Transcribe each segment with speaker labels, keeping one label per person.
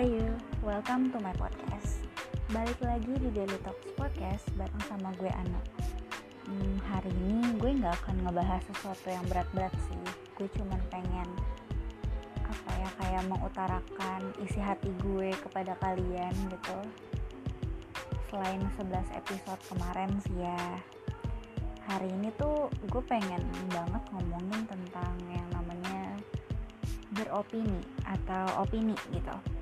Speaker 1: are you? Welcome to my podcast. Balik lagi di Daily Talks Podcast bareng sama gue Ana. Hmm, hari ini gue nggak akan ngebahas sesuatu yang berat-berat sih. Gue cuma pengen apa ya kayak mengutarakan isi hati gue kepada kalian gitu. Selain 11 episode kemarin sih ya. Hari ini tuh gue pengen banget ngomongin tentang yang namanya beropini atau opini gitu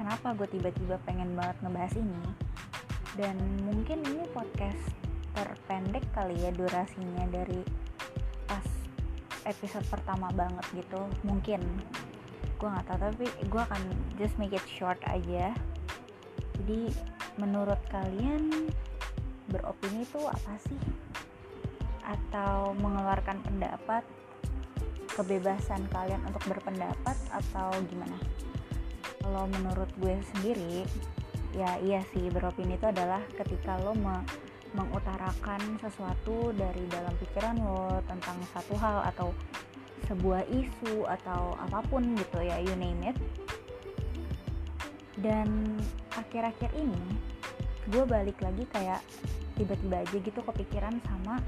Speaker 1: kenapa gue tiba-tiba pengen banget ngebahas ini. Dan mungkin ini podcast terpendek kali ya durasinya dari pas episode pertama banget gitu. Mungkin. Gue nggak tahu tapi gue akan just make it short aja. Jadi menurut kalian beropini itu apa sih? Atau mengeluarkan pendapat kebebasan kalian untuk berpendapat atau gimana kalau menurut gue sendiri ya iya sih beropini itu adalah ketika lo me mengutarakan sesuatu dari dalam pikiran lo tentang satu hal atau sebuah isu atau apa pun gitu ya you name it. Dan akhir-akhir ini gue balik lagi kayak tiba-tiba aja gitu kepikiran sama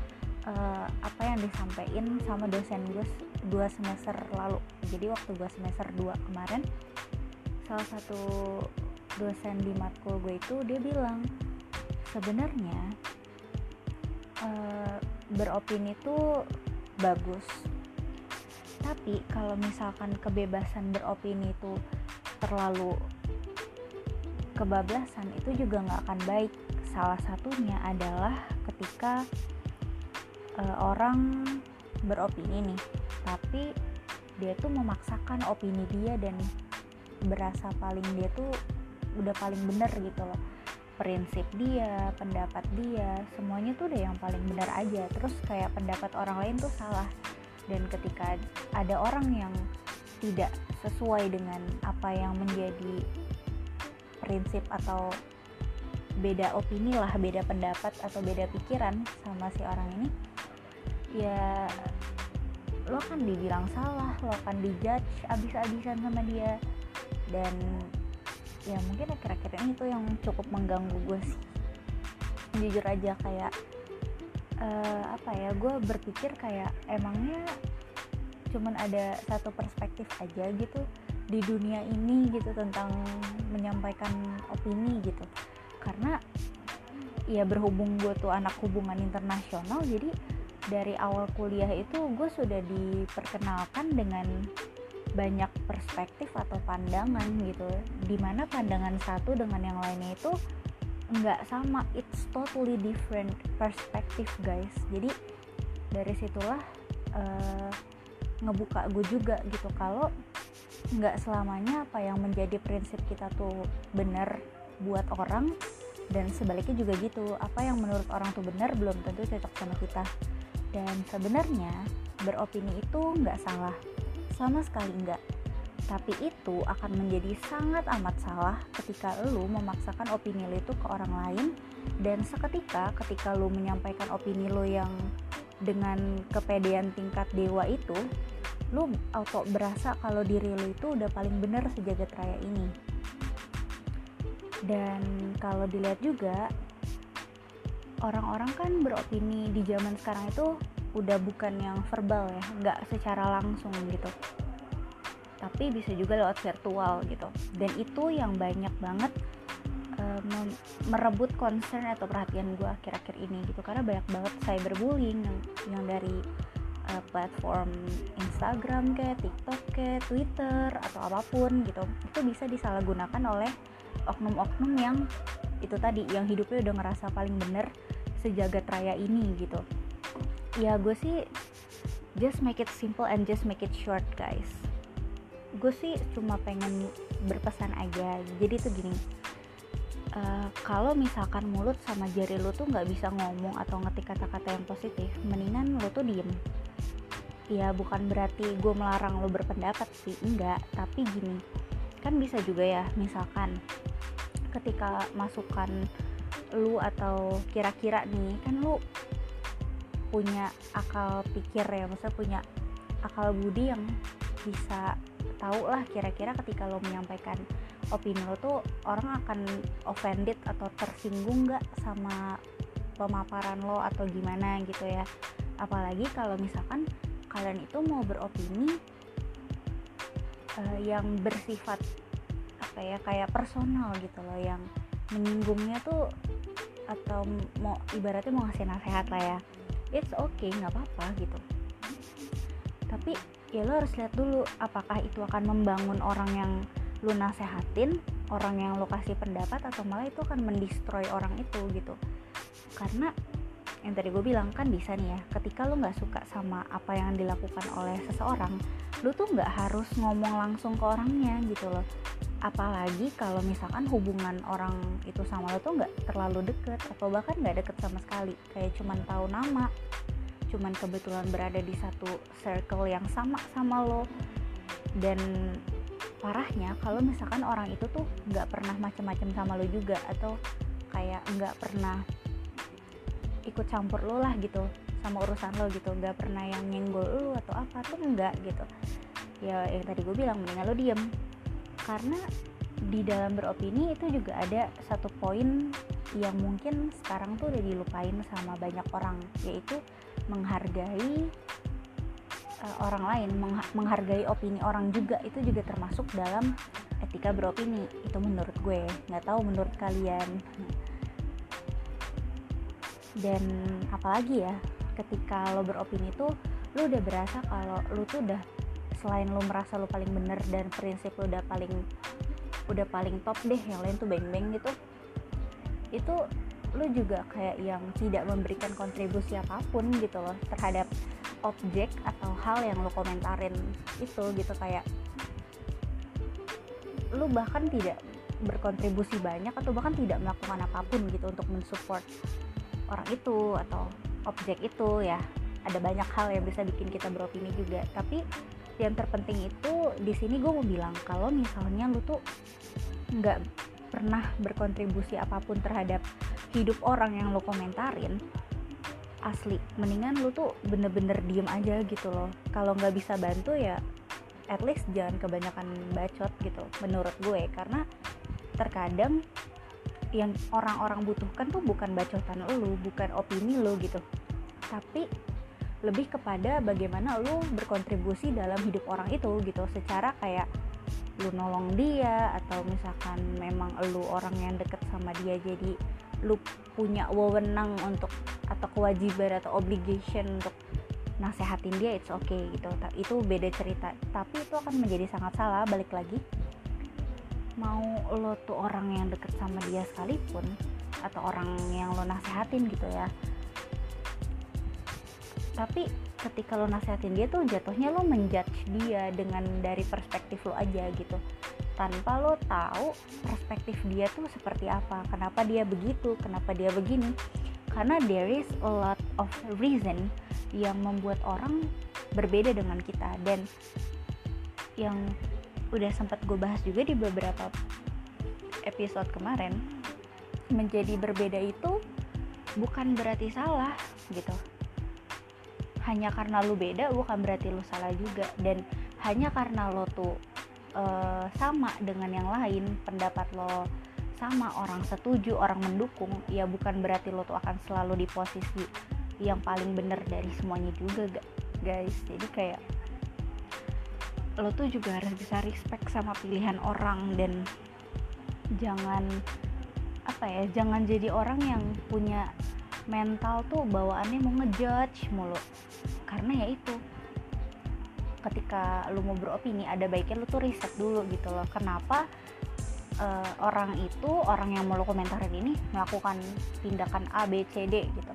Speaker 1: uh, apa yang disampaikan sama dosen gue dua semester lalu. Jadi waktu gue semester 2 kemarin salah satu dosen di matkul gue itu dia bilang sebenarnya uh, beropini itu bagus. Tapi kalau misalkan kebebasan beropini itu terlalu kebablasan itu juga nggak akan baik. Salah satunya adalah ketika uh, orang beropini nih tapi dia tuh memaksakan opini dia dan berasa paling dia tuh udah paling bener gitu loh prinsip dia, pendapat dia, semuanya tuh udah yang paling benar aja. Terus kayak pendapat orang lain tuh salah. Dan ketika ada orang yang tidak sesuai dengan apa yang menjadi prinsip atau beda opini lah, beda pendapat atau beda pikiran sama si orang ini, ya lo kan dibilang salah lo kan dijudge abis-abisan sama dia dan ya mungkin akhir-akhir ini tuh yang cukup mengganggu gue sih. Jujur aja kayak uh, apa ya gue berpikir kayak emangnya cuman ada satu perspektif aja gitu di dunia ini gitu tentang menyampaikan opini gitu. Karena ya berhubung gue tuh anak hubungan internasional jadi dari awal kuliah itu gue sudah diperkenalkan dengan banyak perspektif atau pandangan gitu. Di mana pandangan satu dengan yang lainnya itu nggak sama. It's totally different perspektif guys. Jadi dari situlah uh, ngebuka gue juga gitu. Kalau nggak selamanya apa yang menjadi prinsip kita tuh benar buat orang dan sebaliknya juga gitu. Apa yang menurut orang tuh benar belum tentu cocok sama kita. Dan sebenarnya beropini itu nggak salah, sama sekali nggak. Tapi itu akan menjadi sangat amat salah ketika lu memaksakan opini lu itu ke orang lain dan seketika ketika lu menyampaikan opini lu yang dengan kepedean tingkat dewa itu, lu auto berasa kalau diri lu itu udah paling bener sejagat raya ini. Dan kalau dilihat juga orang-orang kan beropini di zaman sekarang itu udah bukan yang verbal ya nggak secara langsung gitu. Tapi bisa juga lewat virtual gitu. Dan itu yang banyak banget uh, merebut concern atau perhatian gue akhir-akhir ini gitu. Karena banyak banget cyberbullying yang, yang dari uh, platform Instagram kayak TikTok kayak Twitter atau apa pun gitu. Itu bisa disalahgunakan oleh oknum-oknum yang itu tadi yang hidupnya udah ngerasa paling bener sejagat raya ini gitu ya gue sih just make it simple and just make it short guys. Gue sih cuma pengen berpesan aja. Jadi tuh gini uh, kalau misalkan mulut sama jari lu tuh nggak bisa ngomong atau ngetik kata-kata yang positif mendingan lu tuh diem. Ya bukan berarti gue melarang lo berpendapat sih enggak. Tapi gini kan bisa juga ya misalkan ketika masukan lu atau kira-kira nih kan lu punya akal pikir ya maksudnya punya akal budi yang bisa tahu lah kira-kira ketika lo menyampaikan opini lo tuh orang akan offended atau tersinggung nggak sama pemaparan lo atau gimana gitu ya. Apalagi kalau misalkan kalian itu mau beropini uh, yang bersifat apa ya kayak personal gitu loh yang menyinggungnya tuh atau mau ibaratnya mau ngasih nasihat lah ya it's okay nggak apa-apa gitu. Tapi ya lo harus lihat dulu apakah itu akan membangun orang yang lu nasehatin orang yang lo kasih pendapat atau malah itu akan mendestroy orang itu gitu. Karena yang tadi gue bilang kan bisa nih ya ketika lo nggak suka sama apa yang dilakukan oleh seseorang lo tuh nggak harus ngomong langsung ke orangnya gitu loh apalagi kalau misalkan hubungan orang itu sama lo tuh nggak terlalu deket atau bahkan nggak deket sama sekali. Kayak cuman tahu nama cuman kebetulan berada di satu circle yang sama sama lo. Dan parahnya kalau misalkan orang itu tuh nggak pernah macem-macem sama lo juga atau kayak nggak pernah ikut campur lo lah gitu sama urusan lo gitu. Nggak pernah yang nyenggol lo atau apa tuh enggak gitu. Ya yang tadi gue bilang mendingan lo diem karena di dalam beropini itu juga ada satu poin yang mungkin sekarang tuh udah dilupain sama banyak orang yaitu menghargai uh, orang lain menghargai opini orang juga. Itu juga termasuk dalam etika beropini itu menurut gue. Nggak tahu menurut kalian. Dan apalagi ya ketika lo beropini tuh lo udah berasa kalau lo tuh udah selain lo merasa lo paling bener dan prinsip lo udah paling udah paling top deh yang lain tuh beng-beng gitu itu lo juga kayak yang tidak memberikan kontribusi apa pun gitu loh terhadap objek atau hal yang lo komentarin itu gitu. Kayak lo bahkan tidak berkontribusi banyak atau bahkan tidak melakukan apa pun gitu untuk mensupport orang itu atau objek itu ya. Ada banyak hal yang bisa bikin kita beropini juga. Tapi yang terpenting itu di sini gue mau bilang kalau misalnya lu tuh nggak pernah berkontribusi apa pun terhadap hidup orang yang lo komentarin asli mendingan lu tuh bener-bener diem aja gitu loh. Kalau nggak bisa bantu ya at least jangan kebanyakan bacot gitu menurut gue. Karena terkadang yang orang-orang butuhkan tuh bukan bacotan lu bukan opini lu gitu. Tapi lebih kepada bagaimana lu berkontribusi dalam hidup orang itu gitu. Secara kayak lu nolong dia atau misalkan memang lu orang yang deket sama dia jadi lu punya wewenang untuk atau kewajiban atau obligation untuk nasehatin dia it's okay gitu. Itu beda cerita. Tapi itu akan menjadi sangat salah balik lagi. Mau lo tuh orang yang deket sama dia sekalipun atau orang yang lo nasehatin gitu ya tapi ketika lo nasehatin dia tuh jatuhnya lo menjudge dia dengan dari perspektif lo aja gitu. Tanpa lo tahu perspektif dia tuh seperti apa kenapa dia begitu kenapa dia begini. Karena there is a lot of reason yang membuat orang berbeda dengan kita. Dan yang udah sempat gue bahas juga di beberapa episode kemarin menjadi berbeda itu bukan berarti salah gitu hanya karena lu beda bukan berarti lu salah juga. Dan hanya karena lo tuh uh, sama dengan yang lain pendapat lo sama orang setuju orang mendukung ya bukan berarti lo tuh akan selalu di posisi yang paling bener dari semuanya juga guys. Jadi kayak lo tuh juga harus bisa respect sama pilihan orang dan jangan apa ya jangan jadi orang yang punya mental tuh bawaannya mau ngejudge mulu karena ya itu ketika lo mau beropini ada baiknya lo tuh riset dulu gitu loh kenapa uh, orang itu orang yang mau lo komentarin ini melakukan tindakan A B C D gitu.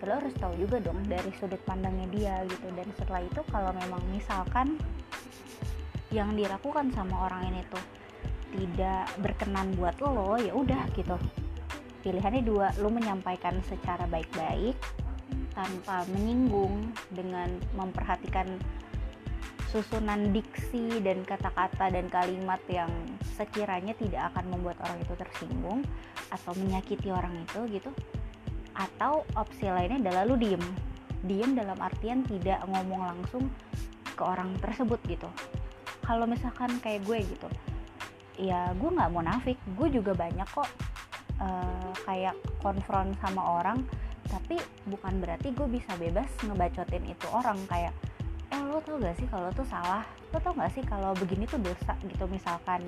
Speaker 1: Lo harus tahu juga dong dari sudut pandangnya dia gitu. Dan setelah itu kalau memang misalkan yang dilakukan sama orang ini tuh tidak berkenan buat lo ya udah gitu. Pilihannya dua lo menyampaikan secara baik-baik tanpa menyinggung dengan memperhatikan susunan diksi dan kata-kata dan kalimat yang sekiranya tidak akan membuat orang itu tersinggung atau menyakiti orang itu gitu. Atau opsi lainnya adalah lu diem. Diem dalam artian tidak ngomong langsung ke orang tersebut gitu. Kalau misalkan kayak gue gitu ya gue nggak mau nafik. Gue juga banyak kok uh, kayak konfront sama orang tapi bukan berarti gue bisa bebas ngebacotin itu orang kayak eh lo tau gak sih kalau tuh salah? Lo tau gak sih kalau begini tuh dosa? Gitu misalkan.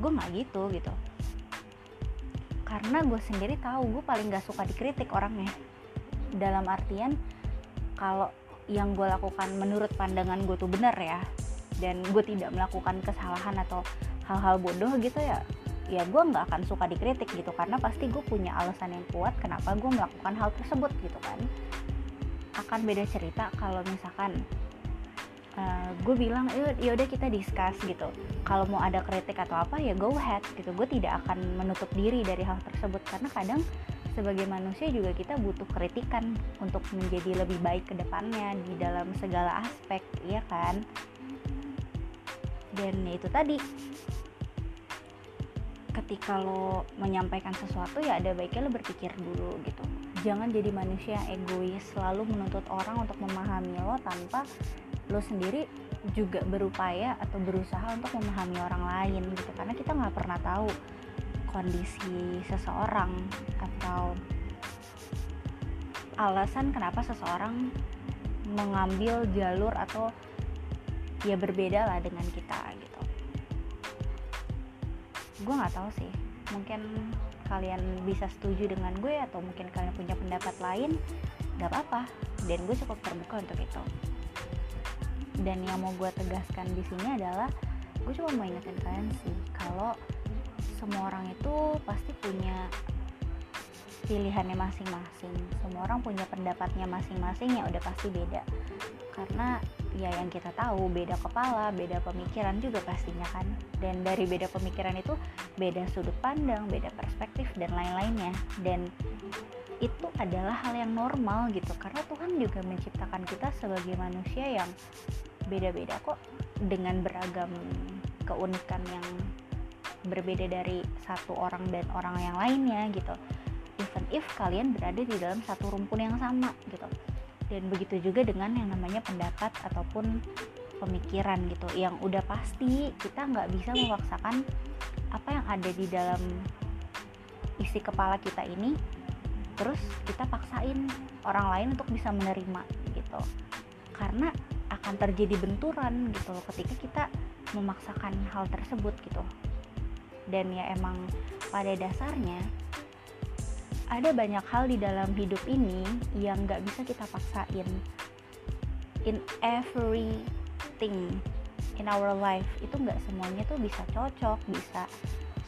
Speaker 1: Gue nggak gitu gitu. Karena gue sendiri tahu gue paling gak suka dikritik orangnya. Dalam artian kalau yang gue lakukan menurut pandangan gue tuh benar ya dan gue tidak melakukan kesalahan atau hal-hal bodoh gitu ya ya gue nggak akan suka dikritik gitu karena pasti gue punya alasan yang kuat kenapa gue melakukan hal tersebut gitu kan. Akan beda cerita kalau misalkan uh, gue bilang yaudah kita discuss gitu. Kalau mau ada kritik atau apa ya go ahead gitu. Gue tidak akan menutup diri dari hal tersebut karena kadang sebagai manusia juga kita butuh kritikan untuk menjadi lebih baik ke depannya di dalam segala aspek ya kan? Dan ya itu tadi ketika lo menyampaikan sesuatu ya ada baiknya lo berpikir dulu gitu. Jangan jadi manusia yang egois selalu menuntut orang untuk memahami lo tanpa lo sendiri juga berupaya atau berusaha untuk memahami orang lain gitu. Karena kita nggak pernah tahu kondisi seseorang atau alasan kenapa seseorang mengambil jalur atau ya berbeda lah dengan kita gitu gue nggak tahu sih. Mungkin kalian bisa setuju dengan gue atau mungkin kalian punya pendapat lain gak apa-apa. Dan gue cukup terbuka untuk itu. Dan yang mau gue tegaskan di sini adalah gue cuma mau ingetin kalian sih kalau semua orang itu pasti punya pilihannya masing-masing. Semua orang punya pendapatnya masing-masing yang udah pasti beda. Karena ya yang kita tahu beda kepala beda pemikiran juga pastinya kan. Dan dari beda pemikiran itu beda sudut pandang beda perspektif dan lain-lainnya. Dan itu adalah hal yang normal gitu karena Tuhan juga menciptakan kita sebagai manusia yang beda-beda kok dengan beragam keunikan yang berbeda dari satu orang dan orang yang lainnya gitu. Even if kalian berada di dalam satu rumpun yang sama gitu dan begitu juga dengan yang namanya pendapat ataupun pemikiran gitu. Yang udah pasti kita nggak bisa memaksakan apa yang ada di dalam isi kepala kita ini terus kita paksain orang lain untuk bisa menerima gitu. Karena akan terjadi benturan gitu loh ketika kita memaksakan hal tersebut gitu. Dan ya emang pada dasarnya ada banyak hal di dalam hidup ini yang gak bisa kita paksain in everything in our life. Itu nggak semuanya tuh bisa cocok bisa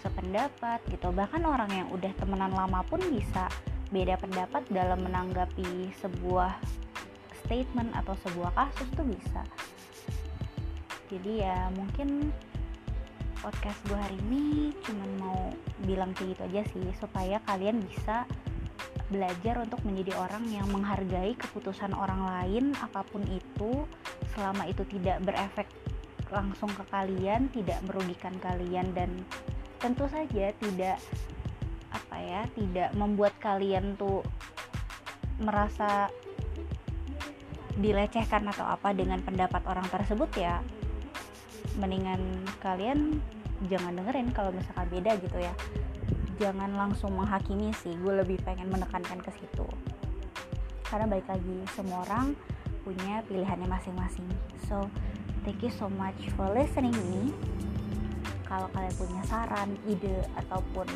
Speaker 1: sependapat gitu. Bahkan orang yang udah temenan lama pun bisa beda pendapat dalam menanggapi sebuah statement atau sebuah kasus tuh bisa. Jadi ya mungkin podcast gue hari ini cuman mau bilang kayak gitu aja sih supaya kalian bisa belajar untuk menjadi orang yang menghargai keputusan orang lain apa pun itu selama itu tidak berefek langsung ke kalian tidak merugikan kalian dan tentu saja tidak apa ya tidak membuat kalian tuh merasa dilecehkan atau apa dengan pendapat orang tersebut ya. Mendingan kalian jangan dengerin kalau misalkan beda gitu ya. Jangan langsung menghakimi sih gue lebih pengen menekankan ke situ. Karena baik lagi semua orang punya pilihannya masing-masing. So thank you so much for listening me. Kalau kalian punya saran ide ataupun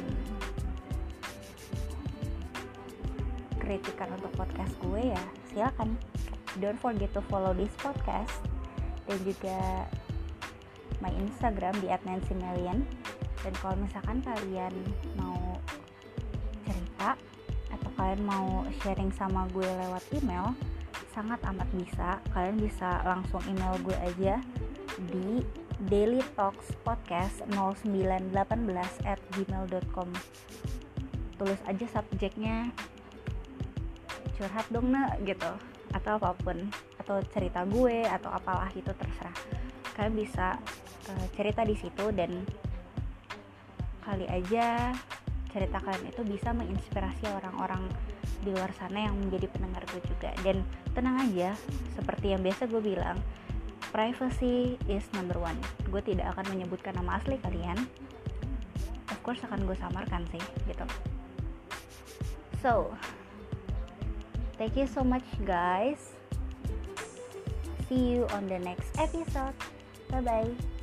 Speaker 1: kritikan untuk podcast gue ya silakan. Don't forget to follow this podcast. Dan juga my Instagram di @nancymelian dan kalau misalkan kalian mau cerita atau kalian mau sharing sama gue lewat email sangat amat bisa. Kalian bisa langsung email gue aja di daily talks podcast 0918 at gmail.com tulis aja subjeknya curhat dong nak gitu. Atau apa pun. Atau cerita gue atau apalah itu terserah. Kalian bisa uh, cerita di situ dan kali aja cerita kalian itu bisa menginspirasi orang-orang di luar sana yang menjadi pendengar gue juga. Dan tenang aja seperti yang biasa gue bilang privacy is number one. Gue tidak akan menyebutkan nama asli kalian. Of course akan gue samarkan sih gitu. So thank you so much guys. See you on the next episode. Bye bye